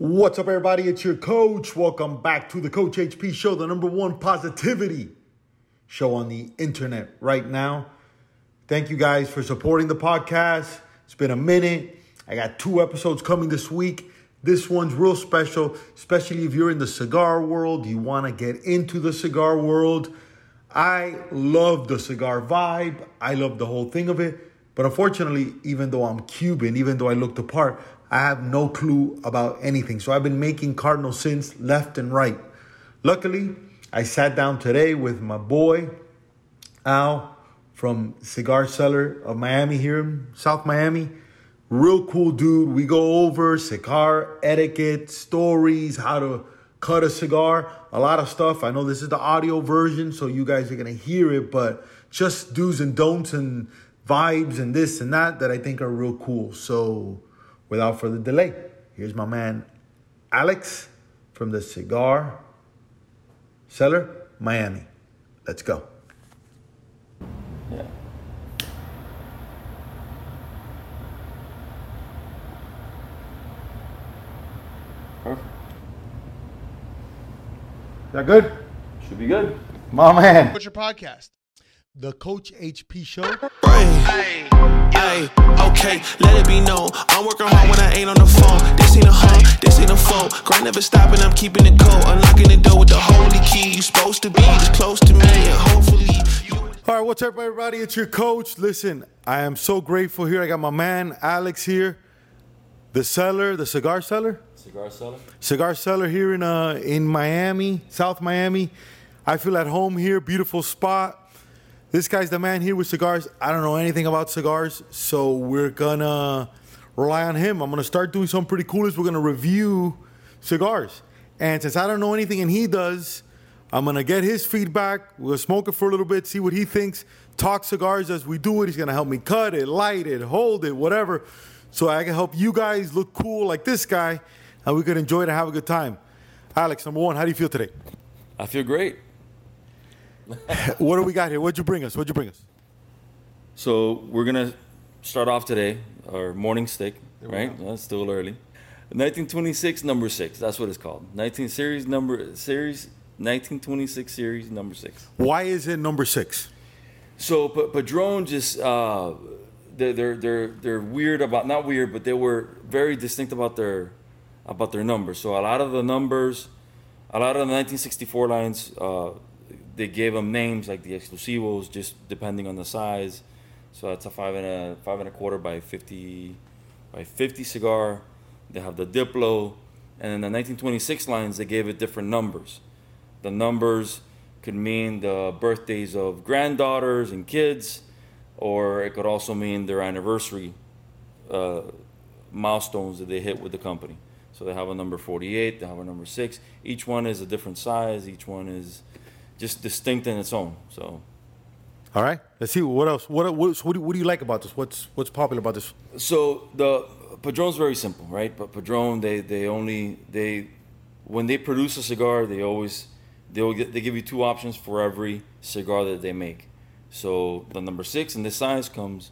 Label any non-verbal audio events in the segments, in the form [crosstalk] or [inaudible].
What's up, everybody? It's your coach. Welcome back to the Coach HP Show, the number one positivity show on the internet right now. Thank you guys for supporting the podcast. It's been a minute. I got two episodes coming this week. This one's real special, especially if you're in the cigar world, you want to get into the cigar world. I love the cigar vibe. I love the whole thing of it. But unfortunately, even though I'm Cuban, even though I look the part, I have no clue about anything. So I've been making cardinal sins left and right. Luckily, I sat down today with my boy, Al, from Cigar Cellar of Miami here in South Miami. Real cool dude. We go over cigar etiquette, stories, how to cut a cigar, a lot of stuff. I know this is the audio version, so you guys are gonna hear it, but just do's and don'ts and vibes and this and that that I think are real cool. So without further delay, here's my man Alex from the Cigar Cellar, Miami. Let's go. Yeah. Perfect. That good? Should be good. My man. What's your podcast? The Coach HP Show. Hey, hey, okay, let it be known. I'm working hard when I ain't on the phone. This ain't a hoe, this ain't a foe. Grind never stopping, I'm keeping it cold. Unlocking the door with the holy key. You supposed to be this close to me, and hopefully. All right, what's up, everybody? It's your coach. Listen, I am so grateful here. I got my man Alex here, the seller, the cigar seller, Cigar seller? cigar seller here in uh in Miami, South Miami. I feel at home here. Beautiful spot. This guy's the man here with cigars. I don't know anything about cigars, so we're gonna rely on him. I'm gonna start doing something pretty cool. Is we're gonna review cigars, and since I don't know anything and he does, I'm gonna get his feedback. We'll smoke it for a little bit, see what he thinks. Talk cigars as we do it. He's gonna help me cut it, light it, hold it, whatever, so I can help you guys look cool like this guy, and we could enjoy it and have a good time. Alex, number one, how do you feel today? I feel great. [laughs] What do we got here? What'd you bring us? What'd you bring us? So we're gonna start off today our morning stick, right? That's still early. 1926 number six. That's what it's called. 19 series number series 1926 series number six. Why is it number six? So, but Padron just uh, they're, they're they're they're weird about not weird, but they were very distinct about their about their numbers. So a lot of the numbers, a lot of the 1964 lines, uh, they gave them names like the exclusivos, just depending on the size. So that's a five and a five and a quarter by 50 by 50 cigar. They have the Diplo, and in the 1926 lines, they gave it different numbers. The numbers could mean the birthdays of granddaughters and kids, or it could also mean their anniversary uh, milestones that they hit with the company. So they have a number 48, they have a number 6. Each one is a different size, each one is just distinct in its own. So All right. Let's see what else. What what, what, do, what do you like about this? What's what's popular about this? so the Padron's very simple, right? But Padron, they they only they when they produce a cigar, they always they'll get, they give you two options for every cigar that they make. So the number six in this size comes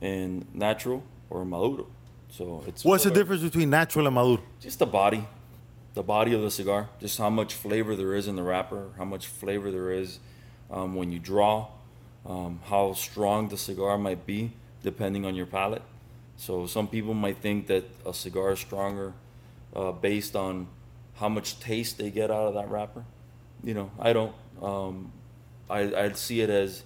in natural or maduro. So it's What's the difference between natural and maduro? Just the body, the body of the cigar. Just how much flavor there is in the wrapper, how much flavor there is um, when you draw, um, how strong the cigar might be depending on your palate. So some people might think that a cigar is stronger uh, based on how much taste they get out of that wrapper. You know, I don't. Um, I I see it as,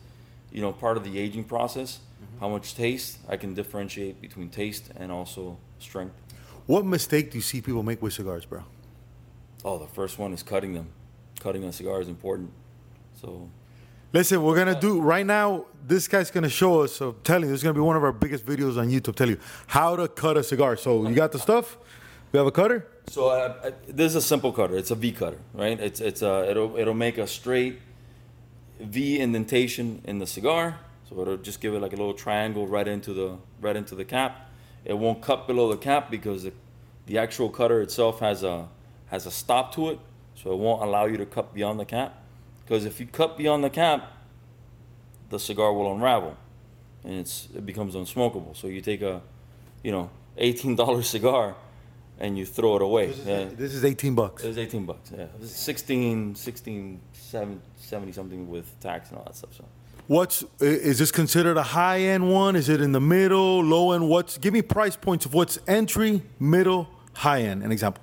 you know, part of the aging process. How much taste I can differentiate between taste and also strength. What mistake do you see people make with cigars, bro? Oh, the first one is cutting them. Cutting a cigar is important. So, Listen, we're gonna do right now. This guy's gonna show us. So I'm telling you, this is gonna be one of our biggest videos on YouTube. Tell you how to cut a cigar. So you got the stuff. We have a cutter. So uh, uh, this is a simple cutter. It's a V cutter, right? It's it's uh, it'll it'll make a straight V indentation in the cigar. So it'll just give it like a little triangle right into the right into the cap. It won't cut below the cap because the, the actual cutter itself has a has a stop to it, so it won't allow you to cut beyond the cap. Because if you cut beyond the cap, the cigar will unravel, and it's it becomes unsmokable. So you take a, you know, eighteen dollar cigar, and you throw it away. This is, Yeah. this is 18 bucks. It was 18 bucks. Yeah. It was 16, 16, 7, 70 something with tax and all that stuff. So What's is this considered a high end one? Is it in the middle, low end? What's give me price points of what's entry, middle, high end? An example.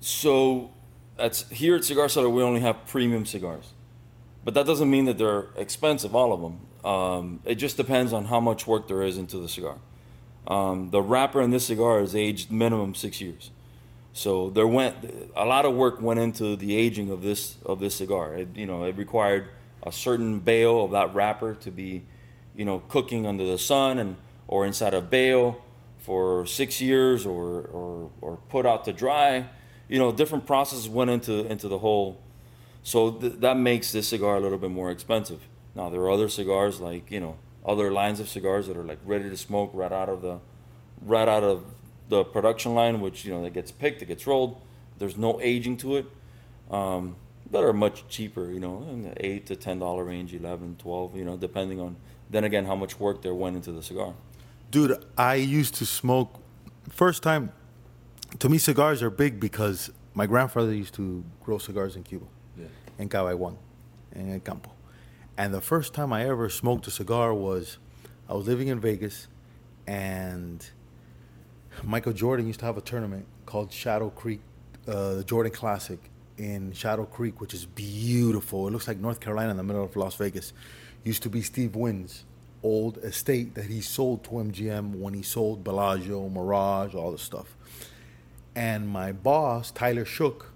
So that's here at Cigar Cellar. We only have premium cigars, but that doesn't mean that they're expensive. All of them. Um, it just depends on how much work there is into the cigar. Um, the wrapper in this cigar is aged minimum six years, so there went a lot of work went into the aging of this of this cigar. It, you know, it required a certain bale of that wrapper to be, you know, cooking under the sun and or inside a bale for six years or or, or put out to dry. You know, different processes went into into the whole. So th- that makes this cigar a little bit more expensive. Now there are other cigars like you know other lines of cigars that are like ready to smoke right out of the right out of the production line, which you know that gets picked, it gets rolled. There's no aging to it. Um, that are much cheaper, you know, in the eight to ten dollar range, 11, 12, you know, depending on then again how much work there went into the cigar. Dude, I used to smoke. First time, to me, cigars are big because my grandfather used to grow cigars in Cuba, Yeah. in Cabaiguan, in El Campo. And the first time I ever smoked a cigar was I was living in Vegas, and Michael Jordan used to have a tournament called Shadow Creek, uh, the Jordan Classic in Shadow Creek, which is beautiful. It looks like North Carolina in the middle of Las Vegas. Used to be Steve Wynn's old estate that he sold to MGM when he sold Bellagio, Mirage, all this stuff. And my boss, Tyler Shook,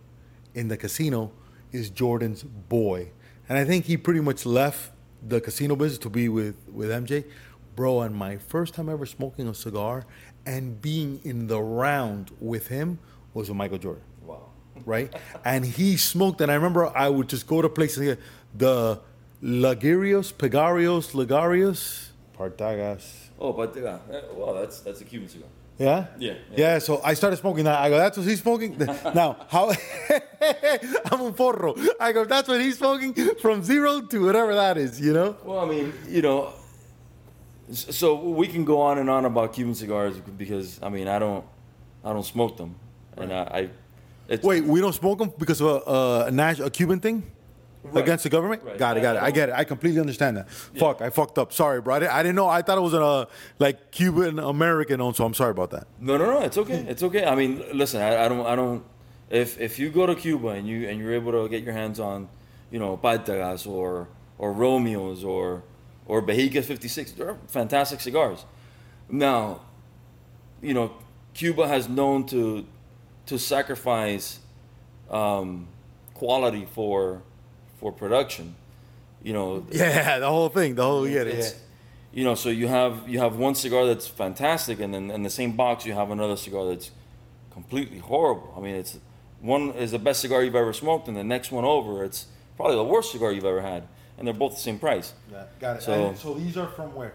in the casino, is Jordan's boy. And I think he pretty much left the casino business to be with, with MJ. Bro, and my first time ever smoking a cigar and being in the round with him was with Michael Jordan. Wow. Right? and he smoked, and I remember I would just go to places, like the Lagarios, Pegarios, Lagarios, Partagas. Oh, but yeah, eh, well, that's that's a Cuban cigar. Yeah? Yeah, yeah. yeah. so I started smoking that. I go, that's what he's smoking? [laughs] now, how? [laughs] I'm a forro. I go, that's what he's smoking from zero to whatever that is, you know? Well, I mean, you know, so we can go on and on about Cuban cigars because I mean, I don't, I don't smoke them, and I, I it's, Wait, we don't smoke them because of a, a, Nash, a Cuban thing? Right. Against the government? Right. Got it, got it. I get it. I completely understand that. Fuck, I fucked up. Sorry, bro. I didn't, I didn't know. I thought it was a like Cuban American owned, so I'm sorry about that. No, no, no. It's okay. It's okay. I mean, listen. I, I don't. I don't. If if you go to Cuba and you and you're able to get your hands on, you know, Partagas or or Romeos or or Behike 56, they're fantastic cigars. Now, you know, Cuba has known to to sacrifice um, quality for for production. You know, Yeah, the whole thing. The whole, yeah, yeah. You know, so you have you have one cigar that's fantastic, and then in the same box you have another cigar that's completely horrible. I mean, it's one is the best cigar you've ever smoked, and the next one over, it's probably the worst cigar you've ever had, and they're both the same price. Yeah, got it. So- And so these are from where?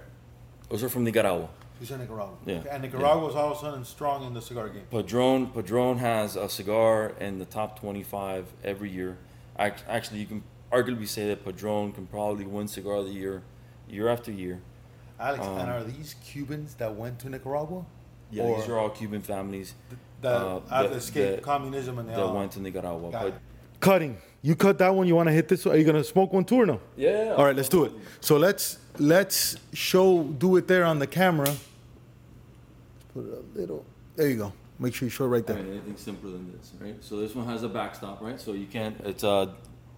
Those are from Nicaragua. These are Nicaragua. Yeah. Okay, And Nicaragua is all of a sudden strong in the cigar game. Padron Padron has a cigar in the top 25 every year. Actually, you can arguably say that Padron can probably win cigar of the year, year after year. Alex, Um, and are these Cubans that went to Nicaragua? Yeah, Or these are all Cuban families that uh, have that- escaped that- communism and they that all went to Nicaragua. But. Cutting. You cut that one. You want to hit this? One? Are you gonna smoke one too or no? Yeah. All right, let's do it. So let's let's show do it there on the camera. Put it a little. There you go. Make sure you show it right I there. mean, anything simpler than this, right? So this one has a backstop, right? So you can't. It's uh,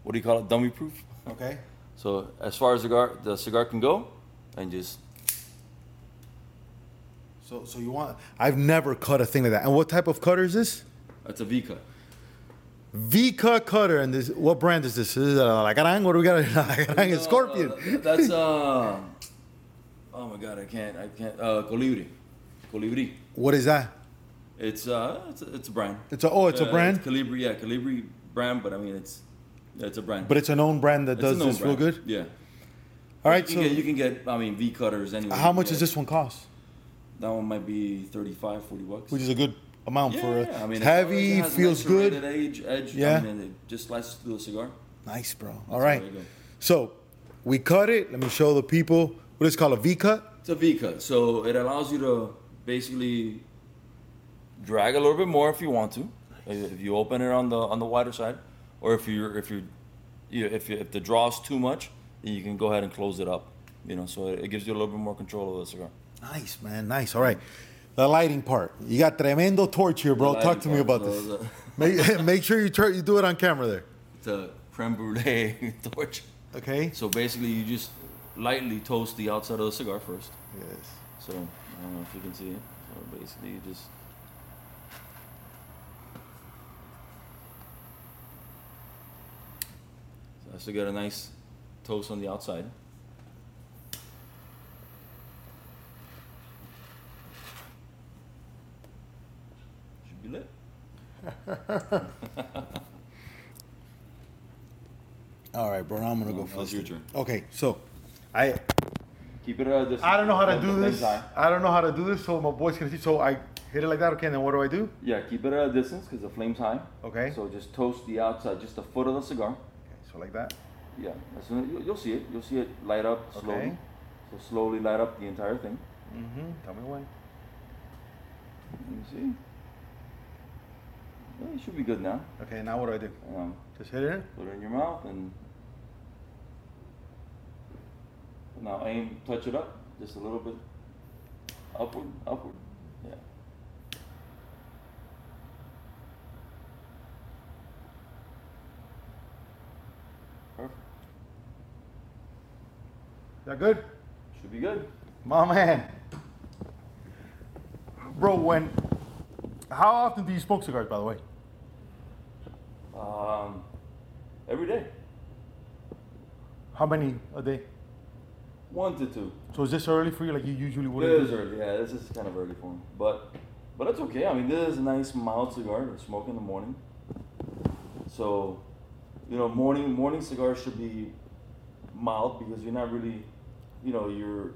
what do you call it? Dummy proof. Okay. So as far as the cigar, the cigar can go, and just So so you want? I've never cut a thing like that. And what type of cutter is this? that's a V cut. V cut cutter, and this what brand is this? Is it uh, La Gran? What do we got? [laughs] Scorpion. Uh, that's [laughs] uh. Oh my god, I can't. I can't. Uh, Colibri. Colibri. What is that? It's uh, it's a, it's a brand. It's a oh, it's a Uh, brand, It's Colibri, yeah, Colibri brand, but I mean it's it's a brand. but it's a known brand that It's does this real good. Yeah. All right, you so get, you can get I mean V cutters anyway. how much does this one cost? That one might be 35, 40 bucks. Which is a good amount yeah, for a yeah. I mean, it's as long as heavy, it feels nice good. Edge, edge. Yeah. I mean, and it just slices through the cigar. Nice, bro. All That's right. go. So we cut it. Let me show the people what is called a V cut. It's a V cut, so it allows you to basically drag a little bit more if you want to, if you open it on the on the wider side, or if you're if you're you if you, if the draw's too much, then you can go ahead and close it up. You know, so it, it gives you a little bit more control of the cigar. Nice, man. Nice. All right. The lighting part. You got tremendo torch here, bro. Talk to me about this. [laughs] make, [laughs] make sure you you do it on camera there. It's a creme brulee [laughs] torch. Okay. So basically, you just lightly toast the outside of the cigar first. Yes. So I don't know if you can see it. So basically, you just so has to get a nice toast on the outside. Should be lit. [laughs] All right, bro. Now I'm gonna go Now it's first. your turn. Okay, so I Keep it at this. I don't know how to do this. same. I don't know how to do this, so my boy's gonna teach. So I hit it like that. Okay, and then what do I do? Yeah, keep it at a distance because the flame's high. Okay. So just toast the outside, just a foot of the cigar. So like that. Yeah, as soon you'll see it. You'll see it light up slowly. Okay. So slowly light up the entire thing. Mm-hmm. Tell me when. Let me see. It should be good now. Okay, now what do I do? Um, Just hit it. put it in your mouth and now aim, touch it up just a little bit upward, upward. Yeah. Perfect. Is that good? Should be good. My man. Bro, when how often do you smoke cigars, by the way? Um, every day, How many a day? one to two. So is this early for you? Like you usually would It is early, yeah. This is kind of early for me, but but it's okay. I mean, this is a nice mild cigar to smoke in the morning. So, you know, morning morning cigars should be mild because you're not really, you know, you're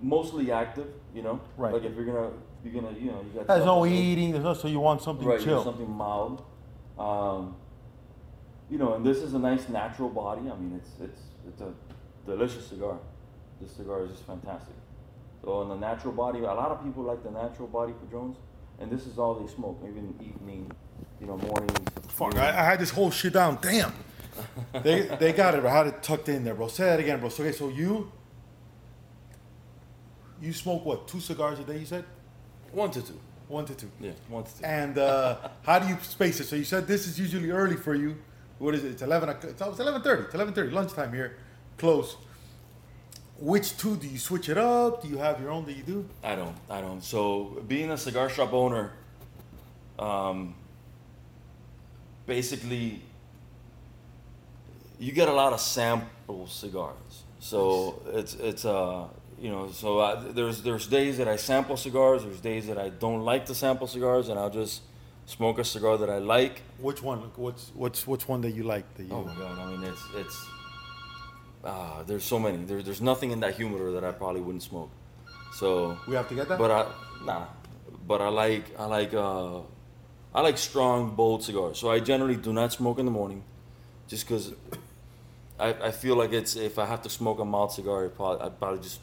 mostly active. You know, Right. Like if you're gonna you're gonna you know you got There's stuff no to eating. There's no. So you want something right, chill. something mild. Um, you know, and this is a nice natural body. I mean, it's it's it's a delicious cigar. This cigar is just fantastic. So on the natural body, a lot of people like the natural body Padrones, and this is all they smoke, even evening, you know, morning. Fuck, I, I had this whole shit down. Damn. They they got it. I had it tucked in there, bro. Say that again, bro. So, okay, so you you smoke what? Two cigars a day? You said one to two. one to two. Yeah, one to two. And uh, how do you space it? So you said this is usually early for you. What is it? It's eleven. o'clock- It's almost eleven thirty. It's eleven thirty. Lunchtime here. Close. Which two do you switch it up? Do you have your own that you do? I don't. I don't. So being a cigar shop owner, um, basically, you get a lot of sample cigars. So it's it's uh you know so I, there's there's days that I sample cigars. There's days that I don't like to sample cigars, and I'll just smoke a cigar that I like. Which one? What's what's which one that you like? That you? Oh my god! I mean, it's it's. Uh, there's so many. There, there's nothing in that humidor that I probably wouldn't smoke. So We have to get that. but I nah. But I like I like uh, I like strong bold cigars. So I generally do not smoke in the morning, just because I, I feel like it's if I have to smoke a mild cigar, I probably I probably just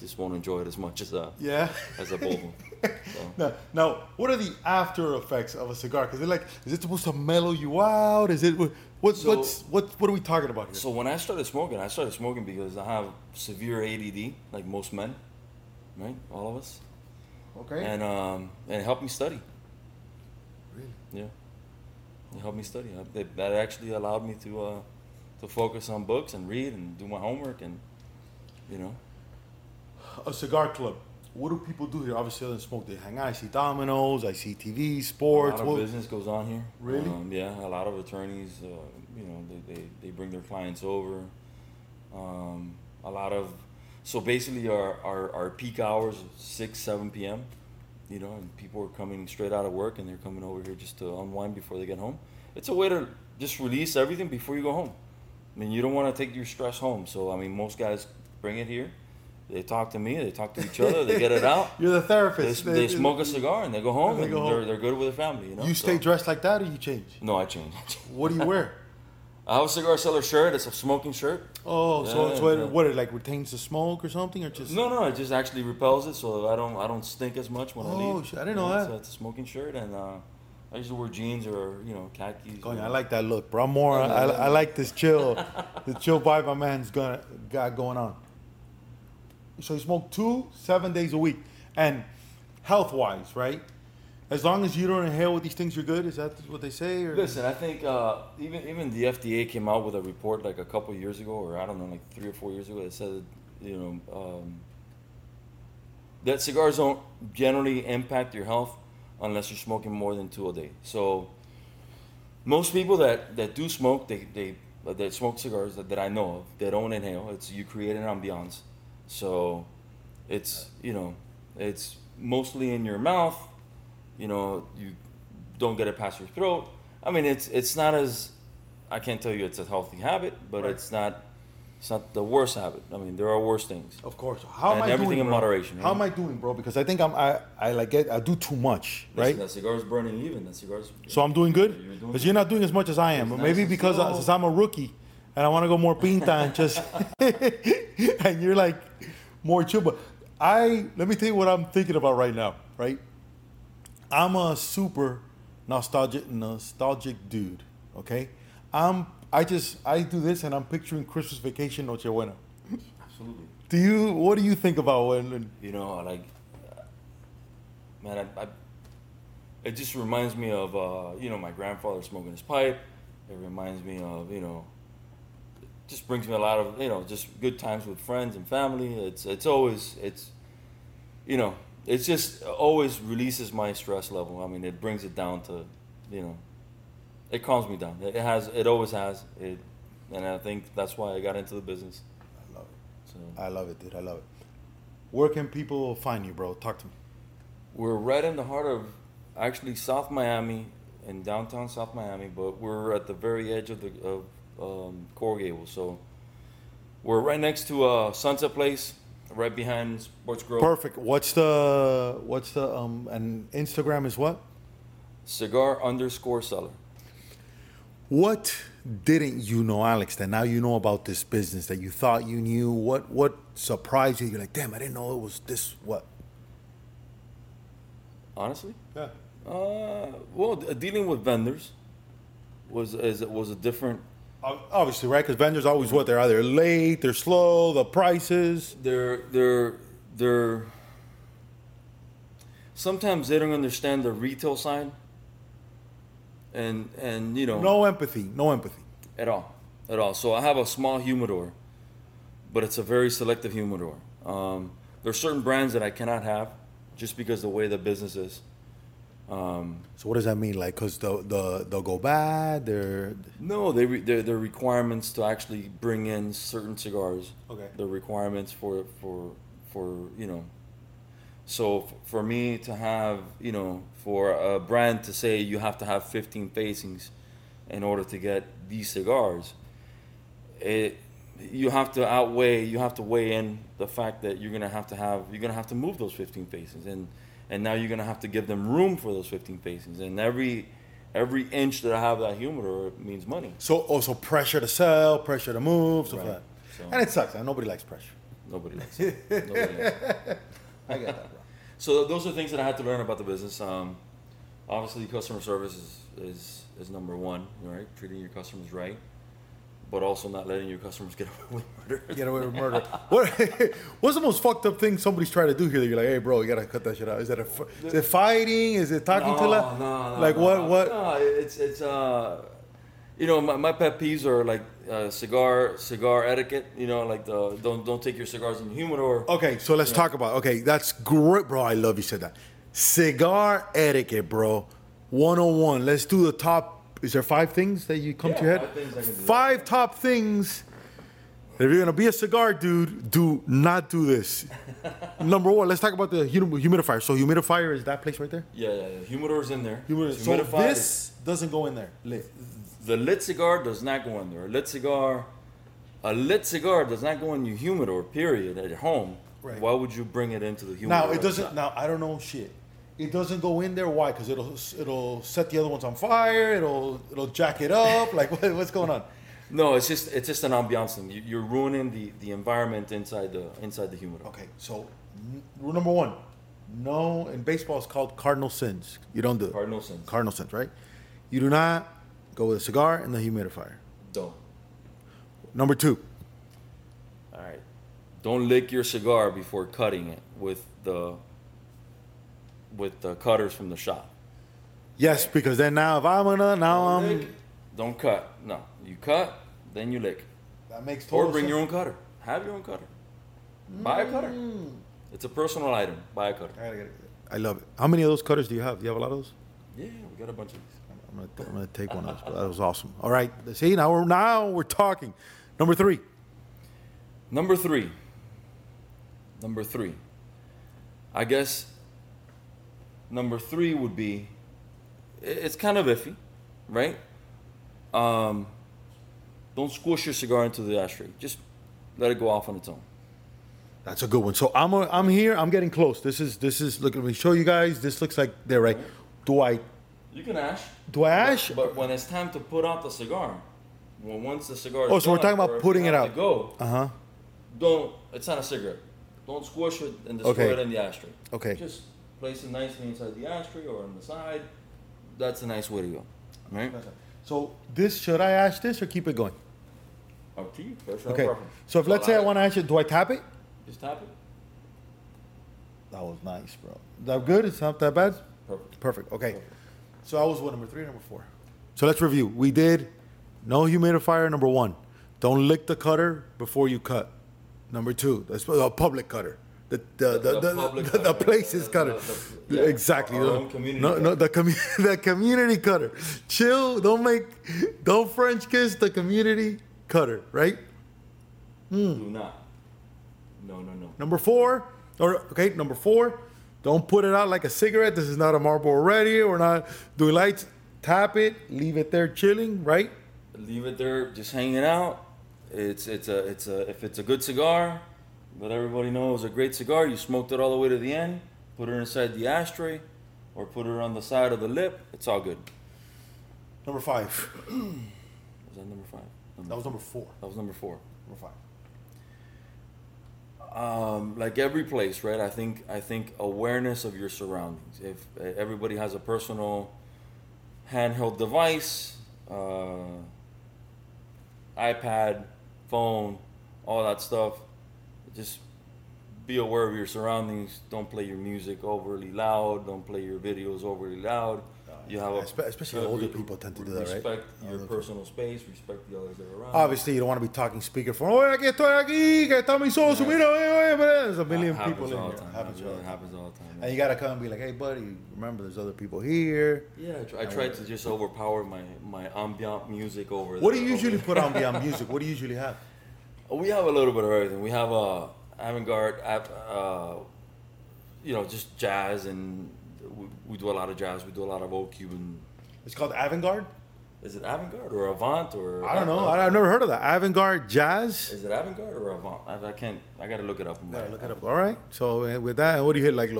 just won't enjoy it as much as a yeah. as a one. [laughs] So, Now, now, what are the after effects of a cigar? Because they're like, is it supposed to mellow you out? Is it what? So- what's what? What are we talking about here? so when I started smoking, I started smoking because I have severe ADD, like most men, right? All of us, okay. and um, and it helped me study. Really? Yeah, it helped me study. I- that actually allowed me to uh, to focus on books and read and do my homework and you know a cigar club. what do people do here? Obviously, other than smoke, they hang out. I see dominoes, I see TV, sports. A lot of What- business goes on here. Really? Um, yeah, a lot of attorneys. Uh, you know, they, they, they bring their clients over. Um, a lot of so basically our, our, our peak hours six seven p.m. You know, and people are coming straight out of work and they're coming over here just to unwind before they get home. It's a way to just release everything before you go home. I mean, you don't want to take your stress home. So I mean, most guys bring it here. They talk to me. They talk to each other. They get it out. [laughs] You're the They, therapist. they smoke a cigar and they go home They go they're, home. they're good with their family. You know. You stay So- dressed like that, or you change? No, I change. [laughs] What do you wear? I have a cigar seller shirt. It's a smoking shirt. Oh, so, Yeah, so it, yeah. what? It like retains the smoke or something, or just? No, no, it just actually repels it, so I don't I don't stink as much when I leave. Oh, shit, I didn't know Yeah, that. So it's a smoking shirt, and uh, I usually wear jeans or you know khakis. Or- I like that look, bro. I'm more. I, I like this chill, [laughs] the chill vibe my man's gonna got going on. So you smoke two, seven days a week, and health wise, right? As long as you don't inhale with these things, you're good. Is that what they say? Or? Listen, I think uh, even even the FDA came out with a report like a couple years ago, or I don't know, like three or four years ago. That said, you know, um, that cigars don't generally impact your health unless you're smoking more than two a day. So most people that, that do smoke, they, they that smoke cigars that, that I know of, they don't inhale. It's you create an ambiance. So it's you know, it's mostly in your mouth. You know, you don't get it past your throat. I mean, it's it's not as I can't tell you it's a healthy habit, but Right. it's not it's not the worst habit. I mean, there are worse things. Of course. How am And I everything doing, in bro? moderation, How right? am I doing, bro? Because I think I'm. I, I like get. I do too much, Listen, right? That cigar's burning even. That cigar's. So I'm doing good. You're Because you're not doing as much as I am. But maybe because slow. since I'm a rookie and I want to go more pinta and just [laughs] and you're like more chill. But I let me tell you what I'm thinking about right now. Right, I'm a super nostalgic nostalgic dude. Okay, I'm. I just I do this and I'm picturing Christmas vacation Noche Buena. Absolutely. Do you? What do you think about when? You know, like, uh, man, I, I, it just reminds me of, uh, you know, my grandfather smoking his pipe. It reminds me of, you know, just brings me a lot of, you know, just good times with friends and family. It's, it's always, it's, you know, it's just always releases my stress level. I mean, it brings it down to, you know, it calms me down. It has, it always has. It, and I think that's why I got into the business. I love it. So. I love it, dude. I love it. Where can people find you, bro? Talk to me. We're right in the heart of actually South Miami, in downtown South Miami, but we're at the very edge of the of um, Coral Gables. So we're right next to uh, Sunset Place, right behind Sports Grove. Perfect. What's the what's the um and Instagram is what? Cigar underscore seller. What didn't you know, Alex, that now you know about this business that you thought you knew? What what surprised you? You're like, damn, I didn't know it was this what? Honestly, Yeah. uh, well, d- dealing with vendors was is was a different. Obviously, right? Because vendors always what they're either late, they're slow, the prices. They're they're they're. Sometimes they don't understand the retail side. And and you know No empathy. No empathy. at all, at all. So I have a small humidor, but it's a very selective humidor. Um, there are certain brands that I cannot have, just because the way the business is. Um, So what does that mean? Like, cause the the they'll go bad. They're no, they re- they're, they're requirements to actually bring in certain cigars. Okay. The requirements for for for you know. So f- for me to have you know for a brand to say you have to have 15 facings in order to get these cigars, it you have to outweigh you have to weigh in the fact that you're gonna have to have you're gonna have to move those 15 facings and and now you're gonna have to give them room for those 15 facings and every every inch that I have that humidor means money. so oh, also pressure to sell, pressure to move, stuff Right. like that. So- And it sucks. And nobody likes pressure. Nobody likes it. Nobody likes it. [laughs] I get that, bro. So those are things that I had to learn about the business. Um, obviously, customer service is, is, is number one, right? Treating your customers right, but also not letting your customers [laughs] get away with murder. Get away with murder. what, [laughs] what's the most fucked up thing somebody's trying to do here? That you're like, hey, bro, you gotta cut that shit out. Is that a is it fighting? Is it talking to no, la- no, no, Like no, what? no. What? No, it's it's uh, you know, my, my pet peeves are like uh, cigar cigar etiquette. You know, like the don't don't take your cigars in the humidor. Okay, so let's talk about. Okay, that's great, bro. I love you said that. Cigar etiquette, bro. 101. Let's do the top. Is there five things that you come to your head? five things I can do. Five top things. If you're gonna be a cigar dude, do not do this. [laughs] Number one, let's talk about the humidifier. So humidifier is that place right there. Yeah, yeah, yeah. Humidor's in there. So Humidified is- this doesn't go in there. Lit. the lit cigar does not go in there. A lit cigar, a lit cigar does not go in your humidor. Period. At home. Right. Why would you bring it into the humidor? Now it doesn't. Now I don't know shit. It doesn't go in there. Why? Because it'll it'll set the other ones on fire. It'll it'll jack it up. [laughs] Like what, what's going on? No, it's just it's just an ambiance thing. You, you're ruining the, the environment inside the inside the humidor. Okay, so n- rule number one, no. In baseball, it's called cardinal sins. You don't do it. Cardinal sins. Cardinal sins, right? You do not go with a cigar and the humidifier. Don't. Number two, All right. Don't lick your cigar before cutting it with the with the cutters from the shop. yes, because then now if I'm gonna now Don't I'm lick, don't cut. No, you cut, then you lick, that makes total or bring sense. your own cutter. Have your own cutter. Buy a cutter. It's a personal item. Buy a cutter. I gotta get it. I love it. How many of those cutters do you have? Do you have a lot of those? Yeah, we got a bunch of these. I'm gonna, I'm gonna take one of those. But that was awesome. All right, see now we're now we're talking. Number three, Number three. Number three. I guess number three would be it's kind of iffy, right? Um, don't squish your cigar into the ashtray. Just let it go off on its own. That's a good one. So I'm a, I'm here. I'm getting close. This is this is look. Let me show you guys. This looks like they're right. Do I You can ash. do I ash? But when it's time to put out the cigar, when once the cigar is Oh, so we're talking about putting it out. To go. Uh huh. Don't. It's not a cigarette. Don't squish it and destroy Okay. it in the ashtray. Okay. Just place it nicely inside the ashtray or on the side. That's a nice way to go. Right? So this should I ash this or keep it going? Up to you. Personal Okay. preference. So if let's say I want to ash it, do I tap it? Just tap it. That was nice, bro. That good? It's not that bad. Perfect. Perfect. Okay. So I was what number three, or number four. So let's review. We did no humidifier. Number one, don't lick the cutter before you cut. Number two, that's a public cutter. The the the, the, the, the cutter. places The- cutter. yeah, exactly. No, community no, no, the commu- [laughs] the community cutter. Chill. Don't make. Don't French kiss the community cutter. Right. Hmm. Do not. No, no, no. Number four, or okay, number four, don't put it out like a cigarette. This is not a Marlboro Ready. We're not doing lights. Tap it, leave it there chilling, right? Leave it there, just hanging out. It's it's a it's a if it's a good cigar, let everybody know it's a great cigar. You smoked it all the way to the end. Put it inside the ashtray, or put it on the side of the lip. It's all good. Number five. [clears throat] Was that number five? Number That was number four. That was number four. Number five. Um, like every place, right? I think I think awareness of your surroundings. If uh, everybody has a personal handheld device, uh, iPad, phone, all that stuff, just be aware of your surroundings. Don't play your music overly loud. Don't play your videos overly loud. You have a, especially uh, older re- people tend to do that, right? Respect your Older personal space. Respect the others that are around. Obviously, you don't want to be talking speakerphone. Oye, aquí estoy aquí, que está mi socio. Mira, oye, oye, mira. There's a million happens people in all here. the time. Happens all time. happens all the time. And you gotta come and be like, hey, buddy, remember there's other people here. Yeah, I, try, I tried to just overpower my my ambient music over. What do you usually put [laughs] on beyond music? What do you usually have? We have a little bit of everything. We have a avant-garde, uh, you know, just jazz, and we, we do a lot of jazz. We do a lot of old Cuban. It's called avant-garde. Is it avant-garde or avant or? I don't know. I, I've never heard of that. Avant-garde jazz. Is it avant-garde or avant? I, I can't. I gotta look it up. Gotta look it up. All right. So uh, with that, what do you hit? Like,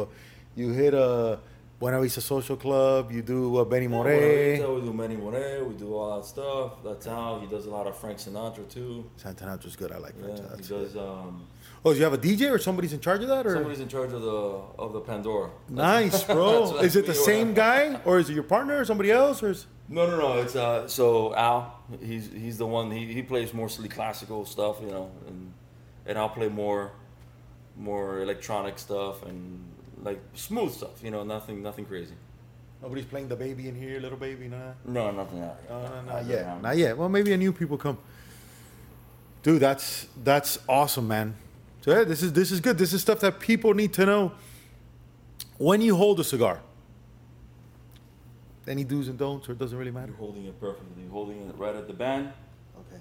you hit a Buena Vista Social Club. You do a Benny Moré. We do Manny Moret. We do all that stuff. That's how he does a lot of Frank Sinatra too. Santana's good. I like Yeah, that. he does. Um, Oh, do you have a DJ or somebody's in charge of that? Or somebody's in charge of the of the Pandora. nice, [laughs] bro. Is it the same guy or is it your partner or somebody else? Or is No, no, no. It's uh. So Al, he's he's the one. He, he plays mostly classical stuff, you know, and and I'll play more, more electronic stuff and like smooth stuff, you know, nothing nothing crazy. nobody's playing the baby in here, little baby? Nah. No, nothing like that. No, no, Not not yet. round. Not yet. Well, maybe a new people come. Dude, that's that's awesome, man. So yeah, this is this is good. This is stuff that people need to know. When you hold a cigar, any do's and don'ts, or it doesn't really matter. You're holding it perfectly. You're holding it right at the band. Okay.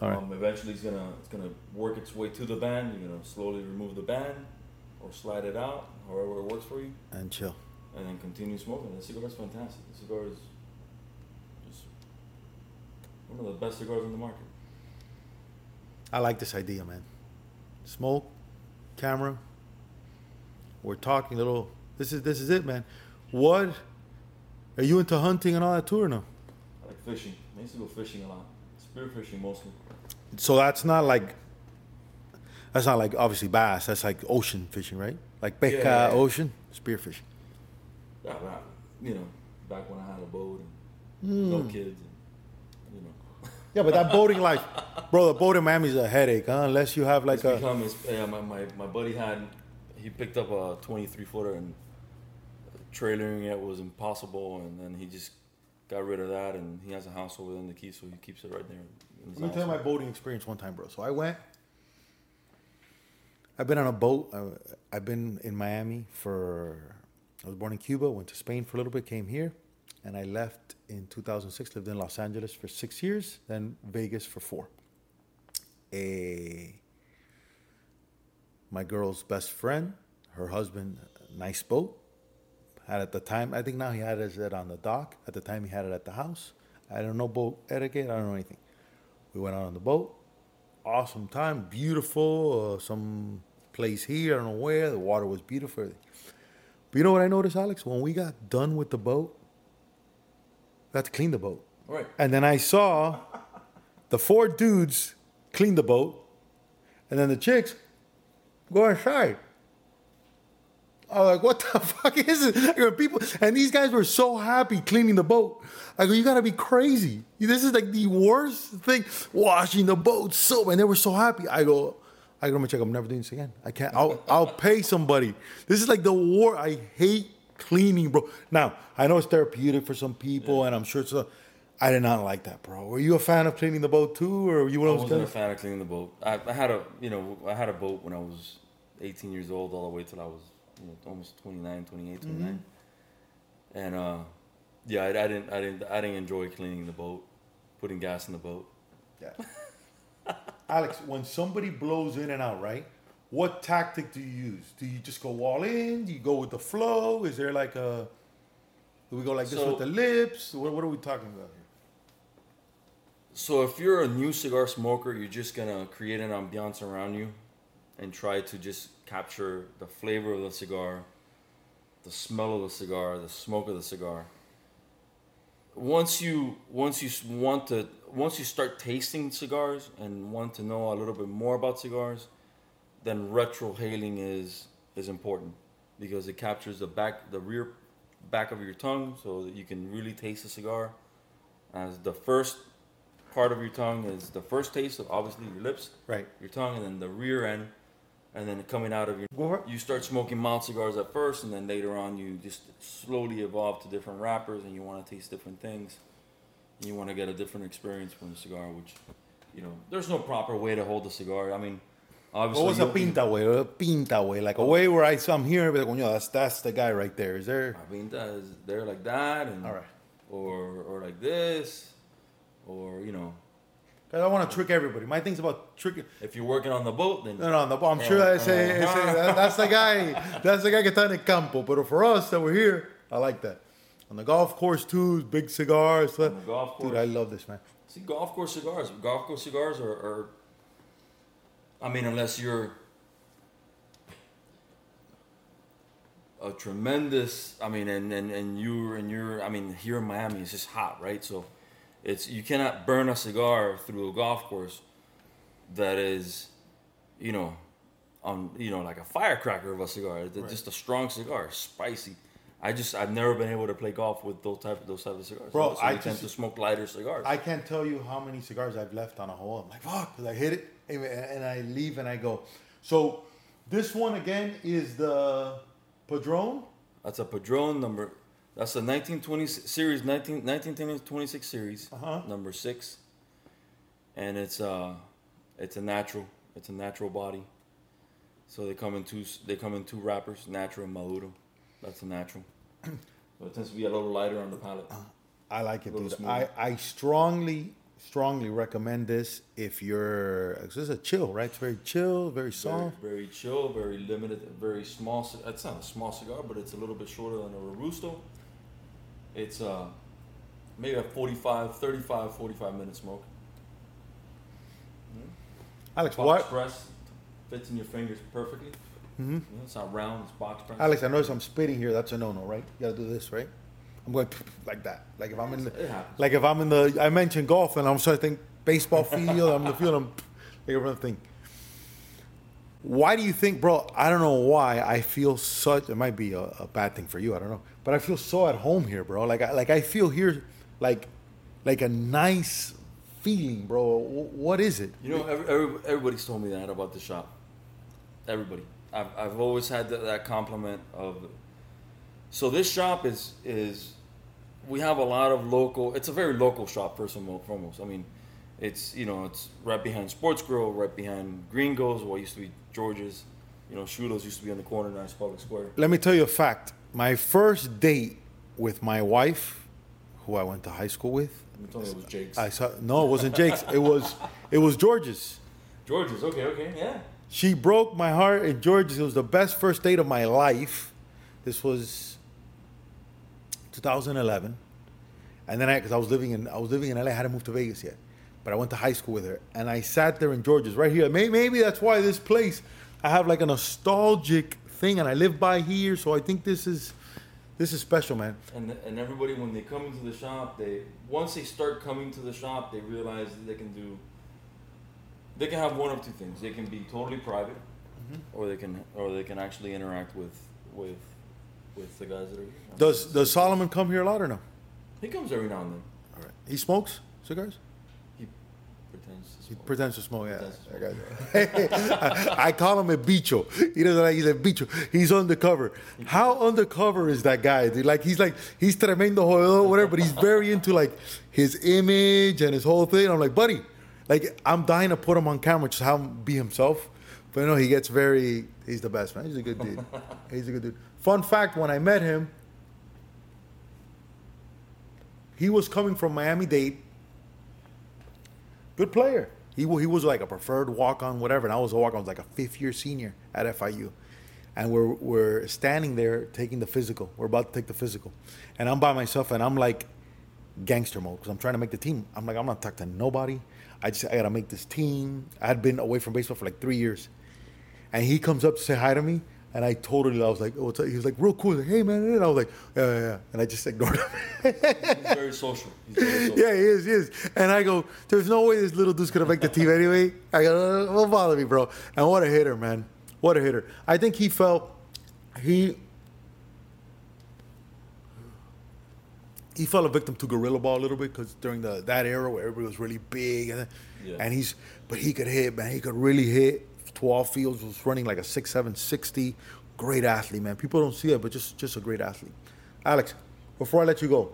All right. Um, eventually, it's gonna it's gonna work its way to the band. You're gonna slowly remove the band, or slide it out, however it works for you, And chill. and then continue smoking. The cigar is fantastic. The cigar is just one of the best cigars on the market. I like this idea, man. Smoke, camera. We're talking a little. This is this is it, man. What? Are you into hunting and all that too, or no? I like fishing. I used to go fishing a lot. Spear fishing mostly. So that's not like. That's not like obviously bass. That's like ocean fishing, right? Like beca, Yeah. ocean, spear fishing. Yeah, you know, back when I had a boat and no Hmm. kids, and, you know. [laughs] Yeah, but that boating life, bro. The boat in Miami's a headache, huh? Unless you have like It's a. become, yeah, my, my, my buddy had, he picked up a 23 footer and trailering it was impossible. And then he just got rid of that. And he has a house over there in the key, so he keeps it right there. Let me tell you my boating experience one time, bro. So I went. I've been on a boat. Uh, I've been in Miami for. I was born in Cuba. Went to Spain for a little bit. Came here, and I left in 2006. Lived in Los Angeles for six years. Then Vegas for four. A. My girl's best friend, her husband, nice boat. Had at the time, I think now he had it on the dock. At the time, he had it at the house. I don't know boat etiquette. I don't know anything. We went out on the boat. Awesome time, beautiful. Uh, some place here, I don't know where. The water was beautiful. But you know what I noticed, Alex? When we got done with the boat, we had to clean the boat. Right. And then I saw the four dudes clean the boat, and then the chicks go inside. I was like, what the [laughs] fuck is it? I go, people, and these guys were so happy cleaning the boat. I go, you gotta be crazy. This is like the worst thing. Washing the boat, so, and they were so happy. I go, I go, I'm gonna check. I'm never doing this again. I can't. I'll, I'll pay somebody. This is like the war. I hate cleaning, bro. Now I know it's therapeutic for some people, and I'm sure it's. A, I did not like that, bro. Were you a fan of cleaning the boat too, or were you one I wasn't a fan of cleaning the boat. I, I had a, you know, I had a boat when I was 18 years old, all the way till I was, you know, almost 29, 28, 29. And uh, yeah, I, I didn't, I didn't, I didn't enjoy cleaning the boat, putting gas in the boat. Yeah. [laughs] Alex, when somebody blows in and out, right? What tactic do you use? Do you just go all in? Do you go with the flow? Is there like a? Do we go like this So- with the lips? What, what are we talking about here? So if you're a new cigar smoker, you're just gonna create an ambiance around you, and try to just capture the flavor of the cigar, the smell of the cigar, the smoke of the cigar. Once you once you want to once you start tasting cigars and want to know a little bit more about cigars, then retrohaling is is important because it captures the back the rear back of your tongue so that you can really taste the cigar. As the first part of your tongue is the first taste of obviously your lips, Right. your tongue, and then the rear end, and then coming out of your. Go for it. You start smoking mild cigars at first, and then later on you just slowly evolve to different wrappers, and you want to taste different things. And you want to get a different experience from the cigar, which, you know, there's no proper way to hold a cigar. I mean, obviously. What was a pinta way? A pinta way, like a oh. way where I I'm here, but like, "Coño, that's that's the guy right there. Is there? I mean, that is they're like that, and All right. or or like this, or you know, Cause I want to trick everybody. My thing's about tricking. if you're working on the boat, then No, no, no, I'm sure that ese, ese, that- that's the guy. [laughs] That's the guy que está en el campo. But for us that we're here, I like that. On the golf course too, big cigars. On the golf Dude. I love this man. See, golf course cigars. Golf course cigars are, are I mean, unless you're a tremendous, I mean, and, and, and you're, and you're, I mean, here in Miami, it's just hot, right? So it's, you cannot burn a cigar through a golf course that is, you know, on, you know, like a firecracker of a cigar. It's Just a strong cigar, spicy. I just, I've never been able to play golf with those type, of those type of cigars. Bro, so I tend just- to smoke lighter cigars. I can't tell you how many cigars I've left on a hole. I'm like, fuck, 'cause I hit it, and and I leave and I go. So this one again is the Padron. That's a Padron number. That's a 1920 series, 19, 1926 series, Uh-huh. number six. And it's uh, It's a natural. It's a natural body. So they come in two. They come in two wrappers, natural and maduro. That's a natural. [clears throat] So it tends to be a little lighter on the palate. I like it, dude. smooth. I, I strongly, strongly recommend this if you're. This is a chill, right? It's very chill, very Very, soft. very chill, very limited, very small. It's not a small cigar, but it's a little bit shorter than a Robusto. It's uh, maybe a 45, 35, 45 minute smoke. Alex, Box what? press fits in your fingers perfectly. Mm-hmm. it's not round, it's box press. Alex, I notice I'm spitting here. That's a no-no, right? You gotta do this, right? I'm going [laughs] like that. Like if I'm in the, like if I'm in the. I mentioned golf, and I'm starting to think baseball field. I'm in the field. I'm [laughs] like everyone thing. Why do you think, bro? I don't know why I feel such. It might be a, a bad thing for you. I don't know, but I feel so at home here, bro. Like I like I feel here, like like a nice feeling, bro. Wh- What is it? You know, every, every, everybody's told me that about the shop. Everybody. I've, I've always had that, that compliment of. So this shop is is, we have a lot of local. It's a very local shop first and mo- foremost. I mean, it's you know it's right behind Sports Grill, right behind Gringos, what used to be George's. You know, Shula's used to be on the corner, now it's Public Square. Let me tell you a fact. My first date with my wife, who I went to high school with, You told me it was Jake's. I saw no, it wasn't Jake's. It was it was George's. George's, okay, okay, yeah. She broke my heart in George's. It was the best first date of my life. This was 2011, and then I, because I was living in I was living in LA, I hadn't moved to Vegas yet, but I went to high school with her, and I sat there in George's right here. Maybe, maybe that's why this place I have like a nostalgic thing, and I live by here, so I think this is this is special, man. And, and everybody when they come into the shop they once they start coming to the shop they realize that they can do they can have one of two things they can be totally private mm-hmm. or they can or they can actually interact with with with the guys that are here Does does Solomon come here a lot or no? he comes every now and then All right. He smokes cigars. He pretends to smoke. pretends to smoke. Yeah, that. I, I call him a bicho. He doesn't like. He's a bicho. He's undercover. How undercover is that guy? Dude? Like he's like he's tremendo jodedor, whatever. But he's very into like his image and his whole thing. I'm like, buddy, like I'm dying to put him on camera, just have him be himself. But no, he gets very. He's the best man. He's a good dude. [laughs] He's a good dude. Fun fact: When I met him, he was coming from Miami Dade good player. He, he was like a preferred walk on, whatever. And I was a walk on, I was like a fifth year senior at FIU. And we're, we're standing there taking the physical. We're about to take the physical. And I'm by myself and I'm like gangster mode because I'm trying to make the team. I'm like, I'm not talking to nobody. I just, I got to make this team. I had been away from baseball for like three years. And he comes up to say hi to me. And I totally, I was like, up? He was like, real cool. Like, hey, man. And I was like, yeah, yeah, yeah. And I just ignored him. he's very social he's very [laughs] social. Yeah, he is, he is. And I go, there's no way this little dude's gonna make the team anyway. I go, "Uh, don't bother me, bro. And what a hitter, man. What a hitter. I think he felt he he fell a victim to gorilla ball a little bit because during the that era where everybody was really big and Yeah. and he's but he could hit, man. He could really hit. 12 fields was running like a 6'7", 60. Great athlete, man. People don't see it, but just just a great athlete. Alex, before I let you go,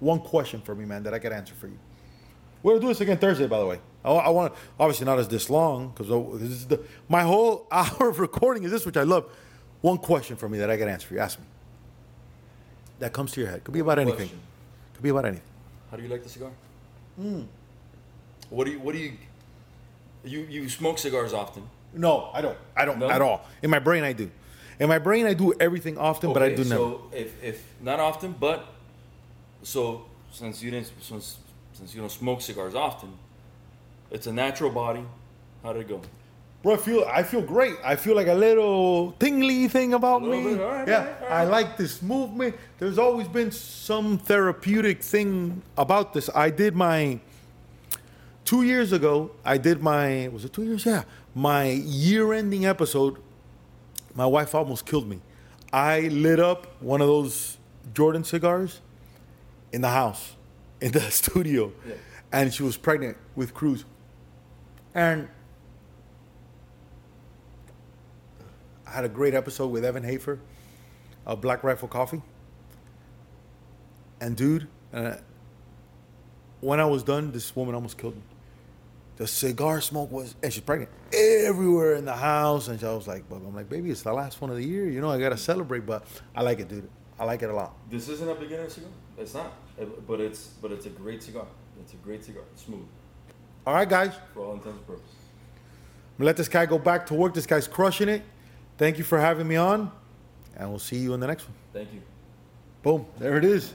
one question for me, man, that I could answer for you. We're gonna do this again Thursday, by the way. I, I want obviously not as this long because this is the my whole [laughs] hour of recording is this, which I love. One question for me that I could answer for you. Ask me. That comes to your head. Could be about anything. Could be about anything. how do you like the cigar hmm. What do you what do you you you smoke cigars often No, I don't. I don't No? at all. In my brain, I do. In my brain, I do everything often, but I Okay, do never. So if, if not often, but so since you didn't since since you don't smoke cigars often, it's a natural body. How did it go? Bro, I feel I feel great. I feel like a little tingly thing about little me. bit, all right, yeah, all right, all I right. like this movement. There's always been some therapeutic thing about this. I did my two years ago. I did my was it two years? Yeah, my year-ending episode. My wife almost killed me. I lit up one of those Jordan cigars in the house, [laughs] in the studio, Yeah. and she was pregnant with Cruz, and. I had a great episode with Evan Hafer of Black Rifle Coffee. And dude, uh, when I was done, this woman almost killed me. The cigar smoke was, and she's pregnant, everywhere in the house. And I was like, but I'm like, baby, it's the last one of the year. You know, I gotta celebrate. But I like it, dude. I like it a lot. This isn't a beginner cigar. It's not, uh, but it's but it's a great cigar. It's a great cigar. It's smooth. All right, guys. For all intents and purposes. I'm gonna let this guy go back to work. This guy's crushing it. Thank you for having me on, and we'll see you in the next one. Thank you. Boom. There it is.